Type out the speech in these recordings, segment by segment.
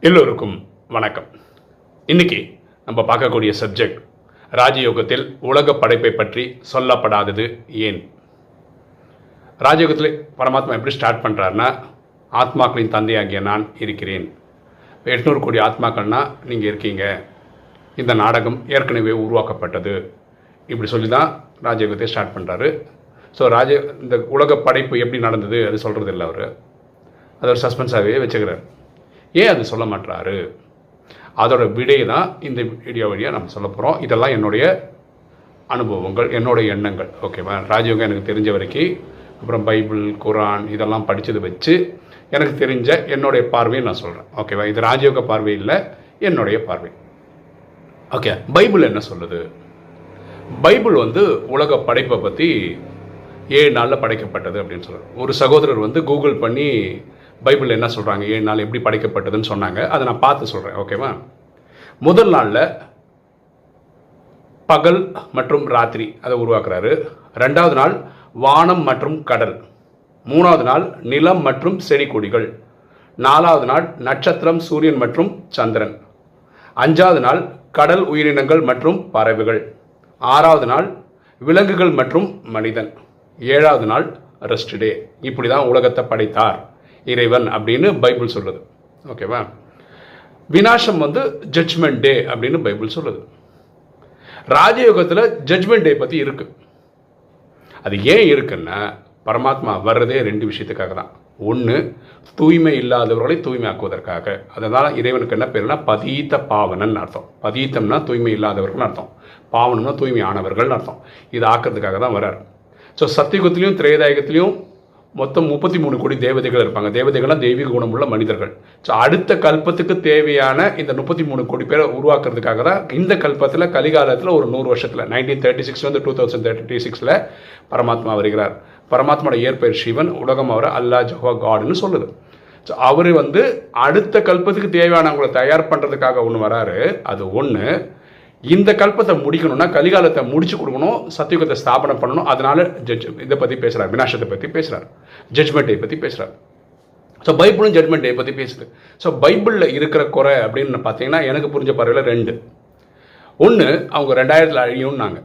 எல்லோருக்கும் வணக்கம். இன்னைக்கு நம்ம பார்க்கக்கூடிய சப்ஜெக்ட் ராஜயோகத்தில் உலக படைப்பை பற்றி சொல்லப்படாதது ஏன்? ராஜயோகத்தில் பரமாத்மா எப்படி ஸ்டார்ட் பண்ணுறாருன்னா ஆத்மாக்களின் தந்தையாகிய நான் இருக்கிறேன். எட்நூறு கோடி ஆத்மாக்கள்னா நீங்கள் இருக்கீங்க. இந்த நாடகம் ஏற்கனவே உருவாக்கப்பட்டது. இப்படி சொல்லி தான் ராஜயோகத்தை ஸ்டார்ட் பண்ணுறாரு ஸோ ராஜ இந்த உலக படைப்பு எப்படி நடந்தது அது சொல்கிறது இல்லை அவர். அதை ஒரு சஸ்பென்ஸாகவே வச்சுக்கிறார். ஏன் அது சொல்ல மாட்டாரு அதோட விடையை தான் இந்த வீடியோ வழியாக நம்ம சொல்ல போகிறோம் இதெல்லாம் என்னுடைய அனுபவங்கள் என்னுடைய எண்ணங்கள். ஓகேவா ராஜயோகம் எனக்கு தெரிஞ்ச வரைக்கும் அப்புறம் பைபிள் குரான் இதெல்லாம் படித்தது வச்சு எனக்கு தெரிஞ்ச என்னுடைய பார்வையை நான் சொல்கிறேன் ஓகேவா இது ராஜயோக பார்வை இல்லை என்னுடைய பார்வை. ஓகே பைபிள் என்ன சொல்லுது? பைபிள் வந்து உலக படைப்பை பற்றி ஏழு நாளில் படைக்கப்பட்டது அப்படின்னு சொல்கிறார் ஒரு சகோதரர் வந்து கூகுள் பண்ணி பைபிள் என்ன சொல்கிறாங்க ஏழு நாள் எப்படி படைக்கப்பட்டதுன்னு சொன்னாங்க. அதை நான் பார்த்து சொல்கிறேன் ஓகேவா முதல் நாளில் பகல் மற்றும் ராத்திரி அதை உருவாக்குறாரு. ரெண்டாவது நாள் வானம் மற்றும் கடல். மூணாவது நாள் நிலம் மற்றும் செடி கொடிகள் நாலாவது நாள் நட்சத்திரம் சூரியன் மற்றும் சந்திரன். அஞ்சாவது நாள் கடல் உயிரினங்கள் மற்றும் பறவைகள். ஆறாவது நாள் விலங்குகள் மற்றும் மனிதன். ஏழாவது நாள் ரெஸ்ட் டே இப்படி தான் உலகத்தை படைத்தார் இறைவன் அப்படின்னு பைபிள் சொல்லுது. ஓகேவா வினாசம் வந்து ஜட்ஜ்மெண்ட் டே அப்படின்னு பைபிள் சொல்லுது. ராஜயோகத்தில் ஜட்ஜ்மெண்ட் டே பற்றி இருக்குது அது ஏன் இருக்குன்னா பரமாத்மா வர்றதே ரெண்டு விஷயத்துக்காக தான் ஒன்று தூய்மை இல்லாதவர்களை தூய்மையாக்குவதற்காக. அதனால் இறைவனுக்கு என்ன பேருனா பதீத்த பாவனன் அர்த்தம். பதீத்தம்னா தூய்மை இல்லாதவர்கள் அர்த்தம். பாவனம்னா தூய்மையானவர்கள் அர்த்தம். இது ஆக்கிறதுக்காக தான் வர்றார். ஸோ சத்தியகுத்திலையும் திரேதாயுகத்திலையும் மொத்தம் முப்பத்தி மூணு கோடி தேவதைகள் இருப்பாங்க. தேவதைகள்லாம் தெய்வீக குணமுள்ள மனிதர்கள். ஸோ அடுத்த கல்பத்துக்கு தேவையான இந்த முப்பத்தி மூணு கோடி பேரை உருவாக்குறதுக்காக தான் இந்த கல்பத்தில் கலிகாலத்தில் ஒரு நூறு வருஷத்தில் நைன்டீன் தேர்ட்டி சிக்ஸ் வந்து டூ தௌசண்ட் தேர்ட்டி சிக்ஸில் பரமாத்மா வருகிறார். பரமாத்மாவோட இயற்பெயர் சிவன் உலகம் அவரை அல்லா ஜஹா காடுன்னு சொல்லுது. ஸோ அவர் வந்து அடுத்த கல்பத்துக்கு தேவையானவங்களை தயார் பண்ணுறதுக்காக ஒன்று வராரு. அது ஒன்று இந்த கல்பத்தை முடிக்கணும்னா கலிகாலத்தை முடிச்சு கொடுக்கணும் சத்தியுகத்தை ஸ்தாபனம் பண்ணணும். அதனால ஜட்ஜ் இதை பற்றி பேசுகிறார் வினாசத்தை பற்றி பேசுகிறார் ஜட்ஜ்மெண்ட்டை பற்றி பேசுகிறார் ஸோ பைபிளும் ஜட்மெண்ட் டே பற்றி பேசுது. ஸோ பைபிளில் இருக்கிற குறை அப்படின்னு பார்த்தீங்கன்னா எனக்கு புரிஞ்ச பறவையில் ரெண்டு. ஒன்று அவங்க ரெண்டாயிரத்தில் அழியும்னாங்க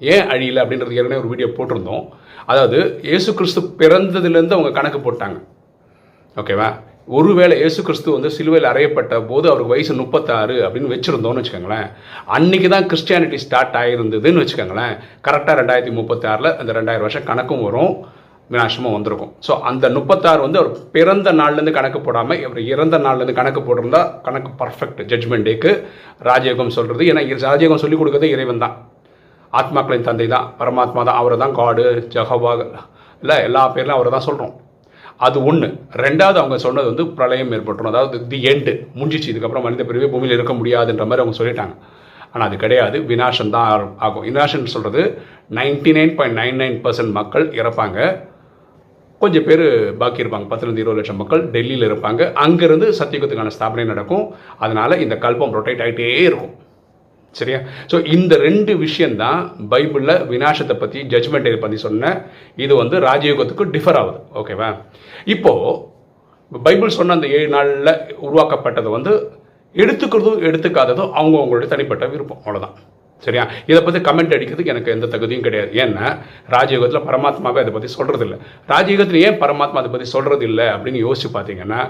ஏன் அழியலை அப்படின்றது ஏற்கனவே ஒரு வீடியோ போட்டிருந்தோம். அதாவது ஏசு கிறிஸ்து பிறந்ததுலேருந்து அவங்க கணக்கு போட்டாங்க. ஓகேவா? ஒருவேளை இயேசு கிறிஸ்து வந்து சிலுவையில் அறையப்பட்ட போது அவருக்கு வயசு முப்பத்தாறு அப்படின்னு வச்சுருந்தோம்னு வச்சுக்கோங்களேன். அன்றைக்கி தான் கிறிஸ்டியானிட்டி ஸ்டார்ட் ஆகிருந்ததுன்னு வச்சுக்கோங்களேன். கரெக்டாக ரெண்டாயிரத்தி முப்பத்தாறில் அந்த ரெண்டாயிரம் வருஷம் கணக்கும் வரும் வினாசமும் வந்திருக்கும். ஸோ அந்த முப்பத்தாறு வந்து அவர் பிறந்த நாள்லேருந்து கணக்கு போடாமல் இவர் இறந்த நாள்லேருந்து கணக்கு போட்டிருந்தா கணக்கு பர்ஃபெக்ட் ஜட்ஜ்மெண்ட் டேக்கு ராஜயோகம் சொல்கிறது ஏன்னா ராஜயோகம் சொல்லிக் கொடுக்கறதே இறைவன் தான். ஆத்மாக்களின் தந்தை தான் பரமாத்மா தான் அவரை தான் காடு ஜஹவா இல்லை எல்லா பேர்லாம் அவரை தான் சொல்கிறோம் அது ஒன்று ரெண்டாவது அவங்க சொன்னது வந்து பிரளயம் ஏற்பட்டுரும். அதாவது தி எண்டு முடிஞ்சிச்சு. இதுக்கப்புறம் மனித பிரிவு பூமியில் இருக்க முடியாதுன்ற மாதிரி அவங்க சொல்லிட்டாங்க. ஆனால் அது கிடையாது. வினாஷன் தான் ஆகும். வினாஷன் சொல்கிறது ninety nine point nine nine percent மக்கள் இறப்பாங்க. கொஞ்சம் பேர் பாக்கி இருப்பாங்க. பத்துலேருந்து இருபது லட்சம் மக்கள் டெல்லியில் இருப்பாங்க. அங்கேருந்து சத்தியுகத்துக்கான ஸ்தாபனை நடக்கும். அதனால் இந்த கல்பம் ரொட்டேட் ஆகிட்டே இருக்கும். சரியா? ஸோ இந்த ரெண்டு விஷயந்தான் பைபிளில் வினாசத்தை பற்றி ஜட்ஜ்மெண்ட் டே பற்றி சொன்னேன் இது வந்து ராஜயோகத்துக்கு டிஃபர் ஆகுது. ஓகேவா இப்போது பைபிள் சொன்ன அந்த ஏழு நாளில் உருவாக்கப்பட்டது வந்து எடுத்துக்கிறதும் எடுத்துக்காததும் அவங்க அவங்களுடைய தனிப்பட்ட விருப்பம். அவ்வளோதான் சரியா? இதை பற்றி கமெண்ட் அடிக்கிறதுக்கு எனக்கு எந்த தகுதியும் கிடையாது. ஏன்னா ராஜயோகத்தில் பரமாத்மாவே அதை பற்றி சொல்கிறது இல்லை ராஜயோகத்தில் ஏன் பரமாத்மா அதை பற்றி சொல்கிறது இல்லை அப்படின்னு யோசிச்சு பார்த்தீங்கன்னா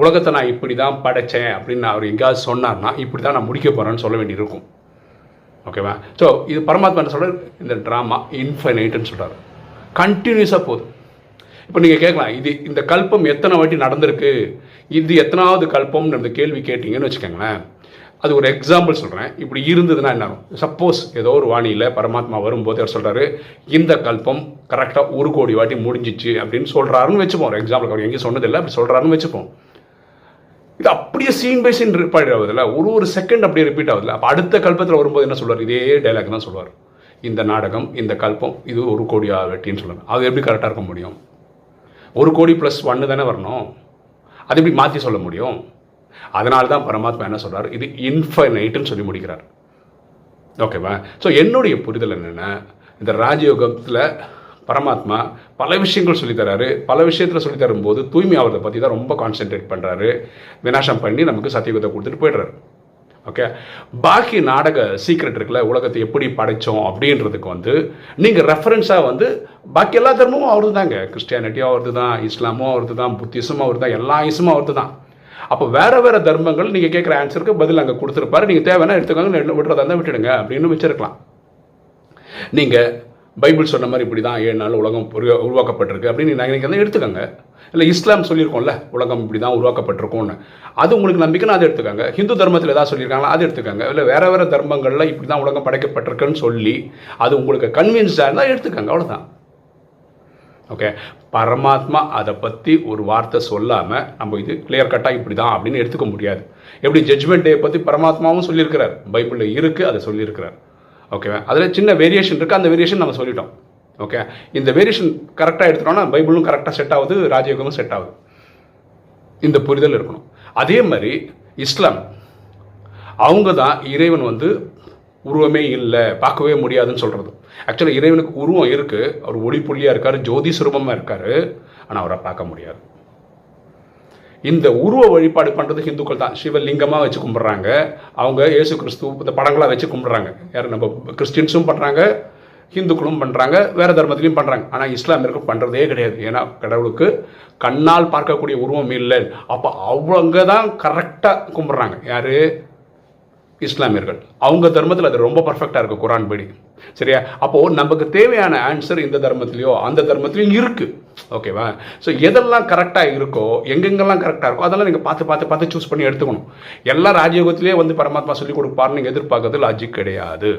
உலகத்தை நான் இப்படி தான் படைத்தேன் அப்படின்னு அவர் எங்கேயாவது சொன்னார்னா இப்படி தான் நான் முடிக்க போகிறேன்னு சொல்ல வேண்டியிருக்கும். ஓகேவா ஸோ இது பரமாத்மா என்ன சொல்கிறார் இந்த ட்ராமா இன்ஃபைனைட்டுன்னு சொல்கிறார் கண்டினியூஸாக போதும் இப்போ நீங்கள் கேட்கலாம் இது இந்த கல்பம் எத்தனை வாட்டி நடந்திருக்கு? இது எத்தனாவது கல்பம்னு அந்த கேள்வி கேட்டிங்கன்னு வச்சுக்கோங்களேன். அது ஒரு எக்ஸாம்பிள் சொல்கிறேன் இப்படி இருந்ததுன்னா என்ன சப்போஸ் ஏதோ ஒரு வாணியில் பரமாத்மா வரும்போது அவர் சொல்கிறாரு இந்த கல்பம் கரெக்டாக ஒரு கோடி வாட்டி முடிஞ்சிச்சு அப்படின்னு சொல்கிறாருன்னு வச்சுப்போம். ஒரு எக்ஸாம்பிள் அவர் எங்கேயும் சொன்னதில்லை அப்படி சொல்கிறாருன்னு வச்சுப்போம். இது அப்படியே சீன் பை சீன் ரிப்பீட் ஆகுதுல்ல ஒரு ஒரு செகண்ட் அப்படியே ரிப்பீட் ஆகுதுல்ல. அப்போ அடுத்த கல்பத்தில் வரும்போது என்ன சொல்வார் இதே டைலாக் தான் சொல்வார் இந்த நாடகம் இந்த கல்பம் இது ஒரு கோடி வெட்டின்னு சொல்லுவாங்க. அது எப்படி கரெக்டாக இருக்க முடியும்? ஒரு கோடி ப்ளஸ் ஒன்று தானே வரணும். அது எப்படி மாற்றி சொல்ல முடியும்? அதனால தான் பரமாத்மா என்ன சொல்கிறார் இது இன்ஃபைனைட்டுன்னு சொல்லி முடிக்கிறார். ஓகேவா ஸோ என்னுடைய புரிதல் என்னென்னா இந்த ராஜயோகத்தில் பரமாத்மா பல விஷயங்கள் சொல்லித்தராரு. பல விஷயத்தில் சொல்லித் தரும்போது தூய்மை ஆவதை பற்றி தான் ரொம்ப கான்சென்ட்ரேட் பண்ணுறாரு விநாசம் பண்ணி நமக்கு சத்தியுகத்தை கொடுத்துட்டு போயிடுறாரு. ஓகே பாக்கி நாடக சீக்ரெட் இருக்குல்ல உலகத்தை எப்படி படைச்சோம் அப்படின்றதுக்கு வந்து நீங்கள் ரெஃபரன்ஸாக வந்து பாக்கி எல்லா தர்மமும் அவரது தாங்க கிறிஸ்டியானிட்டியும் அவரது தான் இஸ்லாமும் அவரது தான் புத்திசமும் அவரது தான் எல்லா இசமும் அவரது தான் அப்போ வேறு வேறு தர்மங்கள் நீங்கள் கேட்குற ஆன்சருக்கு பதில் அங்கே கொடுத்துருப்பாரு. நீங்கள் தேவைன்னா எடுத்துக்கோங்க விடுறதா இருந்தால் விட்டுடுங்க அப்படின்னு வச்சிருக்கலாம். நீங்கள் பைபிள் சொன்ன மாதிரி இப்படி தான் ஏழு நாள் உலகம் உருவாக்கப்பட்டிருக்கு. அப்படின்னு நீங்கள் வந்து எடுத்துக்கோங்க. இல்லை இஸ்லாம் சொல்லியிருக்கோம்ல உலகம் இப்படி தான் உருவாக்கப்பட்டிருக்கும்னு. அது உங்களுக்கு நம்பிக்கைன்னு அதை எடுத்துக்கோங்க. ஹிந்து தர்மத்தில் ஏதாவது சொல்லியிருக்காங்களா அதை எடுத்துக்கோங்க. இல்லை வேறு வேறு தர்மங்களில் இப்படி தான் உலகம் படைக்கப்பட்டிருக்குன்னு சொல்லி அது உங்களுக்கு கன்வின்ஸ்டாக இருந்தால் எடுத்துக்கோங்க அவ்வளோதான் ஓகே பரமாத்மா அதை பற்றி ஒரு வார்த்தை சொல்லாமல் நம்ம இது கிளியர் கட்டாக இப்படி தான் அப்படின்னு எடுத்துக்க முடியாது. எப்படி ஜட்ஜ்மெண்ட் டே பற்றி பரமாத்மாவும் சொல்லியிருக்கிறார். பைபிளில் இருக்குது அதை சொல்லியிருக்கிறார். ஓகேவா அதில் சின்ன வேரியேஷன் இருக்குது அந்த வேரியேஷன் நம்ம சொல்லிட்டோம். ஓகே இந்த வேரியேஷன் கரெக்டாக எடுத்துட்டோம்னா பைபிளும் கரெக்டாக செட் ஆகுது ராஜயோகமும் செட் ஆகுது. இந்த புரிதல் இருக்கணும். அதே மாதிரி இஸ்லாம் அவங்க தான் இறைவன் வந்து உருவமே இல்லை பார்க்கவே முடியாதுன்னு சொல்கிறது ஆக்சுவலாக இறைவனுக்கு உருவம் இருக்குது அவர் ஒளி புள்ளியாக இருக்கார் ஜோதி சுரூபமாக இருக்கார். ஆனால் அவரை பார்க்க முடியாது. இந்த உருவ வழிபாடு பண்ணுறது ஹிந்துக்கள் தான். சிவலிங்கமாக வச்சு கும்பிட்றாங்க. அவங்க இயேசு கிறிஸ்து இந்த படங்களாக வச்சு கும்பிட்றாங்க. யார் நம்ம கிறிஸ்டின்ஸும் பண்ணுறாங்க ஹிந்துக்களும் பண்ணுறாங்க வேறு தர்மத்திலையும் பண்ணுறாங்க ஆனால் இஸ்லாமியர்கள் பண்ணுறதே கிடையாது. ஏன்னா கடவுளுக்கு கண்ணால் பார்க்கக்கூடிய உருவம் இல்லை. அப்போ அவங்க தான் கரெக்டாக கும்பிட்றாங்க. யார்? இஸ்லாமியர்கள். அவங்க தர்மத்தில் அது ரொம்ப பர்ஃபெக்டாக இருக்குது குரான் படி. சரியா? அப்போது நமக்கு தேவையான ஆன்சர் இந்த தர்மத்திலையோ அந்த தர்மத்திலையும் இருக்குது ஓகேவா ஸோ எதெல்லாம் கரெக்டாக இருக்கோ எங்கெங்கெல்லாம் கரெக்டாக இருக்கோ அதெல்லாம் நீங்கள் பார்த்து பார்த்து பார்த்து சூஸ் பண்ணி எடுத்துக்கணும். எல்லா ராஜயோகத்திலேயே வந்து பரமாத்மா சொல்லிக் கொடுப்பாருன்னு நீங்கள் எதிர்பார்க்கறது லாஜிக் கிடையாது.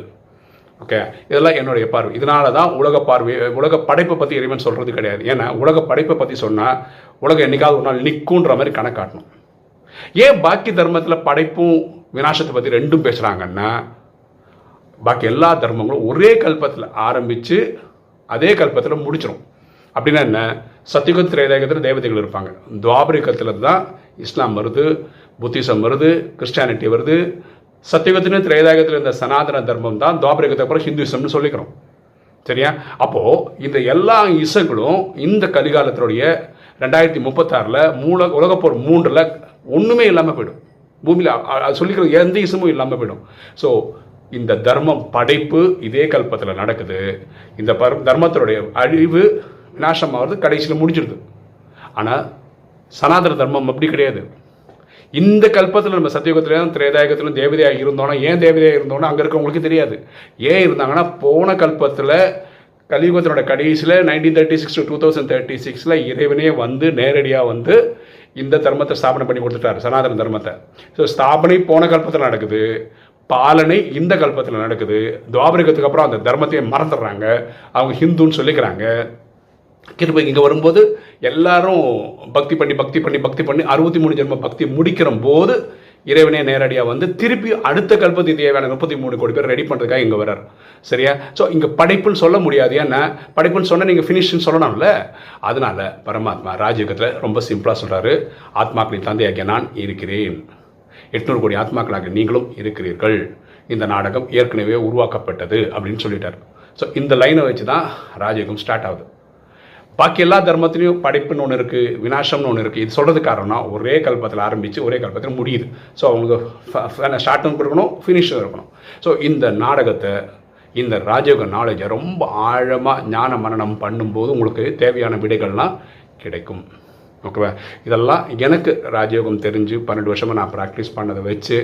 ஓகே இதெல்லாம் என்னுடைய பார்வை. இதனால தான் உலக பார்வை உலக படைப்பை பற்றி இறைவன் சொல்கிறது கிடையாது. ஏன்னா உலக படைப்பை பற்றி சொன்னால் உலகம் என்றைக்காவது ஒரு நாள் நிற்குன்ற மாதிரி கணக்காட்டணும். ஏன் பாக்கி தர்மத்தில் படைப்பும் விநாசத்தை பற்றி ரெண்டும் பேசுகிறாங்கன்னா பாக்கி எல்லா தர்மங்களும் ஒரே கல்பத்தில் ஆரம்பித்து அதே கல்பத்தில் முடிச்சிடும் அப்படின்னா என்ன? சத்தியுக திரேதாயத்தில் தேவதைகள் இருப்பாங்க. துவாபரிகத்தில் தான் இஸ்லாம் வருது புத்திசம் வருது கிறிஸ்டியானிட்டி வருது. சத்தியுகத்திலும் திரேதாயத்தில் இருந்த சனாதன தர்மம் தான் துவாபரிகத்தை அப்புறம் ஹிந்துசம்னு சொல்லிக்கிறோம். சரியா? அப்போது இந்த எல்லா இசங்களும் இந்த கலிகாலத்தினுடைய ரெண்டாயிரத்தி முப்பத்தாறில் மூல உலகப்போர் மூன்றில் ஒன்றுமே இல்லாமல் போயிடும். பூமியில் அது சொல்லிக்கிற எந்த இசமும் இல்லாமல் போயிடும். ஸோ இந்த தர்மம் படைப்பு இதே கல்பத்தில் நடக்குது. இந்த பர் தர்மத்தினுடைய அழிவு நாசமாகிறது கடைசியில் முடிஞ்சிடுது ஆனால் சனாதன தர்மம் அப்படி கிடையாது. இந்த கல்பத்தில் நம்ம சத்தியுகத்திலும் திரேதாயகத்திலும் தேவதையாக இருந்தோன்னா ஏன் தேவதையாக இருந்தோன்னா அங்கே இருக்கவங்களுக்கு தெரியாது. ஏன் இருந்தாங்கன்னா போன கல்பத்தில் கலியுகத்தினோட கடைசியில் nineteen thirty six two thousand thirty சிக்ஸில் இறைவனே வந்து நேரடியாக வந்து இந்த தர்மத்தை ஸ்தாபனை பண்ணி கொடுத்துட்டாரு சனாதன தர்மத்தை. ஸோ ஸ்தாபனை போன கல்பத்தில் நடக்குது. பாலனை இந்த கல்பத்தில் நடக்குது. துவாபரிகத்துக்கு அப்புறம் அந்த தர்மத்தையே மறந்துடுறாங்க. அவங்க ஹிந்துன்னு சொல்லிக்கிறாங்க. கிருபை இங்கே வரும்போது எல்லாரும் பக்தி பண்ணி பக்தி பண்ணி பக்தி பண்ணி அறுபத்தி மூணு ஜென்ம பக்தி முடிக்கிற போது இறைவனே நேரடியாக வந்து திருப்பி அடுத்த கல்பத்தி தேவையான முப்பத்தி மூணு கோடி பேர் ரெடி பண்ணுறதுக்காக இங்கே வர்றார். சரியா? ஸோ இங்கே படைப்புன்னு சொல்ல முடியாது. ஏன்னா படைப்புன்னு சொன்னால் நீங்கள் ஃபினிஷ்னு சொல்லணும்ல. அதனால பரமாத்மா ராஜயோகத்தில் ரொம்ப சிம்பிளாக சொல்கிறாரு ஆத்மாக்களின் தந்தையாகிய நான் இருக்கிறேன். எட்நூறு கோடி ஆத்மாக்களாக நீங்களும் இருக்கிறீர்கள். இந்த நாடகம் ஏற்கனவே உருவாக்கப்பட்டது அப்படின்னு சொல்லிட்டார். ஸோ இந்த லைனை வச்சு தான் ராஜயோகம் ஸ்டார்ட் ஆகுது. பாக்கி எல்லா தர்மத்திலையும் படைப்புன்னு ஒன்று இருக்குது வினாசம்னு ஒன்று இருக்குது இது சொல்கிறது காரணம் ஒரே கல்பத்தில் ஆரம்பித்து ஒரே கல்பத்தில் முடியுது. ஸோ அவங்களுக்கு ஸ்டார்ட்டும் கொடுக்கணும் ஃபினிஷும் இருக்கணும் ஸோ இந்த நாடகத்தை இந்த ராஜயோக நாலேஜை ரொம்ப ஆழமாக ஞான மரணம் பண்ணும்போது உங்களுக்கு தேவையான விடைகள்லாம் கிடைக்கும். ஓகேவா? இதெல்லாம் எனக்கு ராஜயோகம் தெரிஞ்சு பன்னெண்டு வருஷமாக நான் ப்ராக்டிஸ் பண்ணதை வச்சு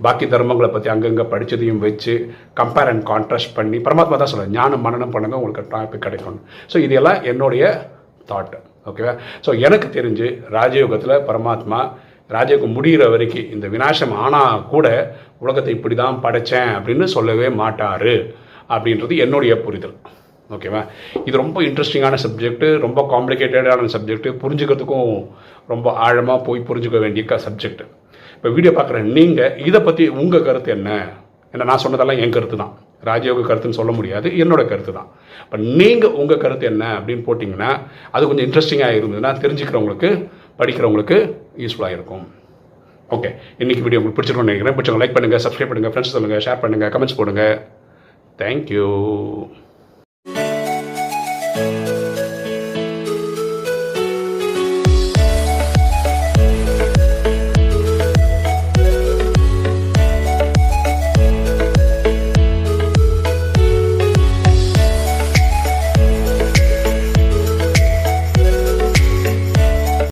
பாக்கி தர்மங்களை பற்றி அங்கங்கே படித்ததையும் வச்சு கம்பேர் அண்ட் கான்ட்ராஸ்ட் பண்ணி பரமாத்மா தான் சொல்லுவேன் ஞானம் மனனம் பண்ணுங்க உங்களுக்கு டாபிக் கிடைக்கும் ஸோ இதெல்லாம் என்னுடைய தாட் ஓகேவா? ஸோ எனக்கு தெரிஞ்சு ராஜயோகத்தில் பரமாத்மா ராஜயோகம் முடிகிற வரைக்கும் இந்த விநாசம் ஆனால் கூட உலகத்தை இப்படி தான் படைச்சேன் அப்படின்னு சொல்லவே மாட்டார் அப்படின்றது என்னுடைய புரிதல். ஓகேவா இது ரொம்ப இன்ட்ரெஸ்டிங்கான சப்ஜெக்ட்டு ரொம்ப காம்ப்ளிகேட்டடான சப்ஜெக்ட்டு புரிஞ்சுக்கிறதுக்கும் ரொம்ப ஆழமாக போய் புரிஞ்சுக்க வேண்டிய சப்ஜெக்ட் இப்போ வீடியோ பார்க்குற நீங்கள் இதை பற்றி உங்கள் கருத்து என்ன? ஏன்னா நான் சொன்னதெல்லாம் என் கருத்து தான். ராஜயோக கருத்துன்னு சொல்ல முடியாது. என்னோட கருத்து தான். இப்போ நீங்கள் உங்கள் கருத்து என்ன அப்படின்னு போட்டிங்கன்னா அது கொஞ்சம் இன்ட்ரெஸ்டிங்காக இருந்ததுன்னா தெரிஞ்சுக்கிறவங்களுக்கு படிக்கிறவங்களுக்கு யூஸ்ஃபுல்லாக இருக்கும். ஓகே இன்றைக்கி வீடியோ உங்களுக்கு பிடிச்சிருக்கோம்னு நினைக்கிறேன். பிடிச்சவங்க லைக் பண்ணுங்கள் சப்ஸ்கிரைப் பண்ணுங்கள் ஃப்ரெண்ட்ஸ் சொல்லுங்கள் ஷேர் பண்ணுங்கள் கமெண்ட்ஸ் போடுங்க. தேங்க்யூ